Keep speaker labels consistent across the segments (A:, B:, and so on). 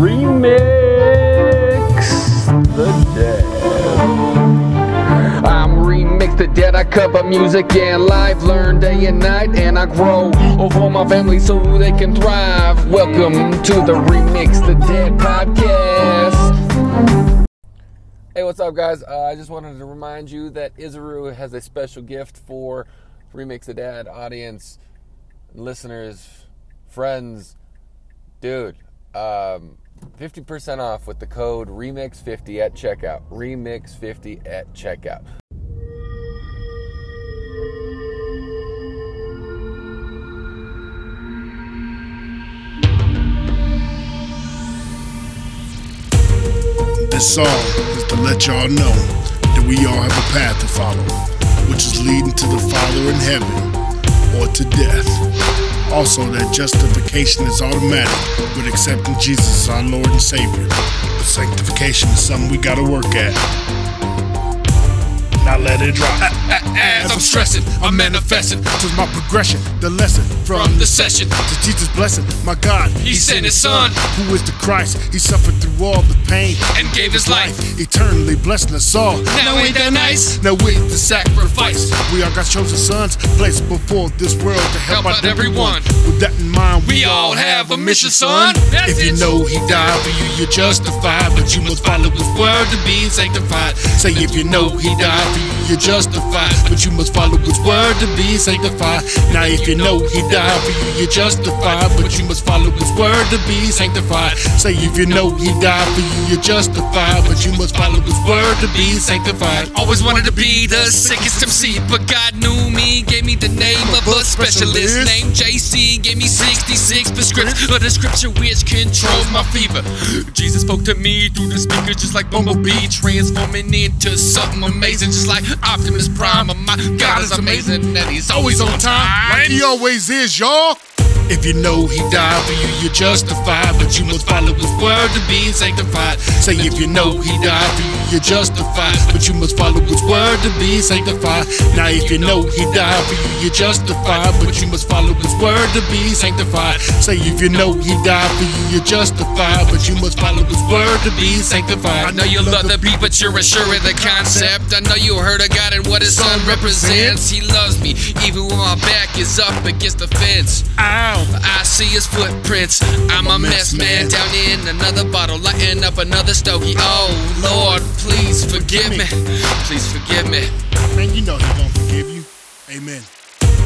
A: Remix the Dead. I'm Remix the Dead. I cover music and life, learn day and night, and I grow over my family so they can thrive. Welcome to the Remix the Dead podcast. Hey, what's up, guys? Uh, I just wanted to remind you that Isaru has a special gift for Remix the Dad audience, listeners, friends. Dude, um, 50% off with the code REMIX50 at checkout. REMIX50 at checkout.
B: This song is to let y'all know that we all have a path to follow, which is leading to the Father in heaven or to death. Also, that justification is automatic with accepting Jesus as our Lord and Savior. But sanctification is something we gotta work at. Now let it drop.
C: As I'm stressing, I'm manifesting
B: To my progression, the lesson from
C: the session.
B: to teach his blessing. My God,
C: He sent his son
B: who is the Christ. He suffered through all the pain
C: and gave his life.
B: eternally blessing us all.
C: Now ain't that nice?
B: Now with the
C: Sacrifice.
B: We are God's chosen sons, placed before this world to help,
C: Help out everyone.
B: With that in mind,
C: We all have a mission, son. That's
B: If you
C: it.
B: know He died for you, you're justified, but you must follow His word to be sanctified. Say if you know He died for you, you're justified, but you must follow His word to be sanctified. Now if you know He died for you, you're justified, but you must follow His word to be sanctified. Say if you know He died for you, you're justified, but you must follow His word to be sanctified.
C: Always wanted to be the sickest MC, but God knew me, gave me the name of a specialist named JC, gave me 66 prescriptions of the scripture which controls my fever. Jesus spoke to me through the speaker just like Bumblebee, transforming into something amazing, just like Optimus Prime. And my God is amazing, and He's always on time.
B: Like he always is, y'all. If you know he died for you, you're justified, but you must follow his word to be sanctified. Say if you know he died for you, you're justified, but you must follow his word to be sanctified. Now if you know he died for you, you're justified, but you must follow his word to be sanctified. Say if you know he died for you, you're justified, but you must follow his word to be sanctified.
C: I know you love the beat, but you're unsure of the concept. I know you heard of God and what his son represents. He loves me, even when my back is up against the fence.
B: Ow.
C: See his footprints. I'm a mess, man. Down in another bottle, lighting up another stogie. Oh, Lord, please forgive me. Please forgive me.
B: Man, you know he gonna forgive you. Amen.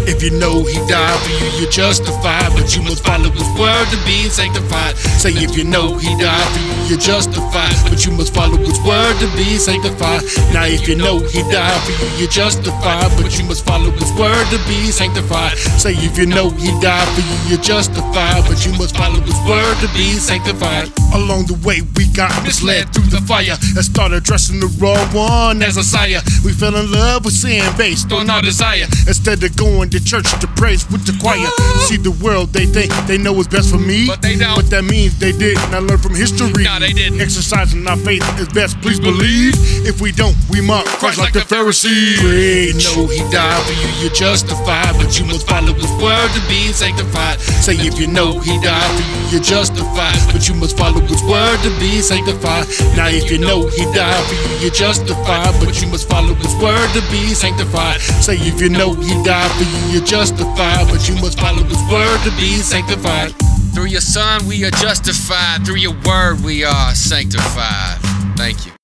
B: If you know he died for you, you're justified, but you must follow his word to be sanctified. Say if you know he died for you, you're justified, but you must follow his word to be sanctified. Now if you know he died for you, you're justified, but you must follow his word to be sanctified. Say if you know he died for you, you're justified, but you must follow his word to be sanctified. Along the way, we got misled through the fire and started dressing the wrong one as a sire. We fell in love with sin based on our desire. Instead of going to church to praise with the choir. See the world, they think they know what's best for me.
C: But they don't.
B: But that means they didn't. I learned from history.
C: No, they didn't.
B: Exercising our faith is best, please believe. If we don't, we mock Christ like the Pharisees. Preach. know he died for you, you're justified. But you must follow his word to be sanctified. Say if you know he died for you, you're justified. But you must follow his word to be sanctified. Now if you know he died for you, you're justified. But you must follow his word to be sanctified. Say if you know he died for you, you're justified. But you must follow his word to be sanctified.
C: Through your son, we are justified. Through your word, we are sanctified. Thank you.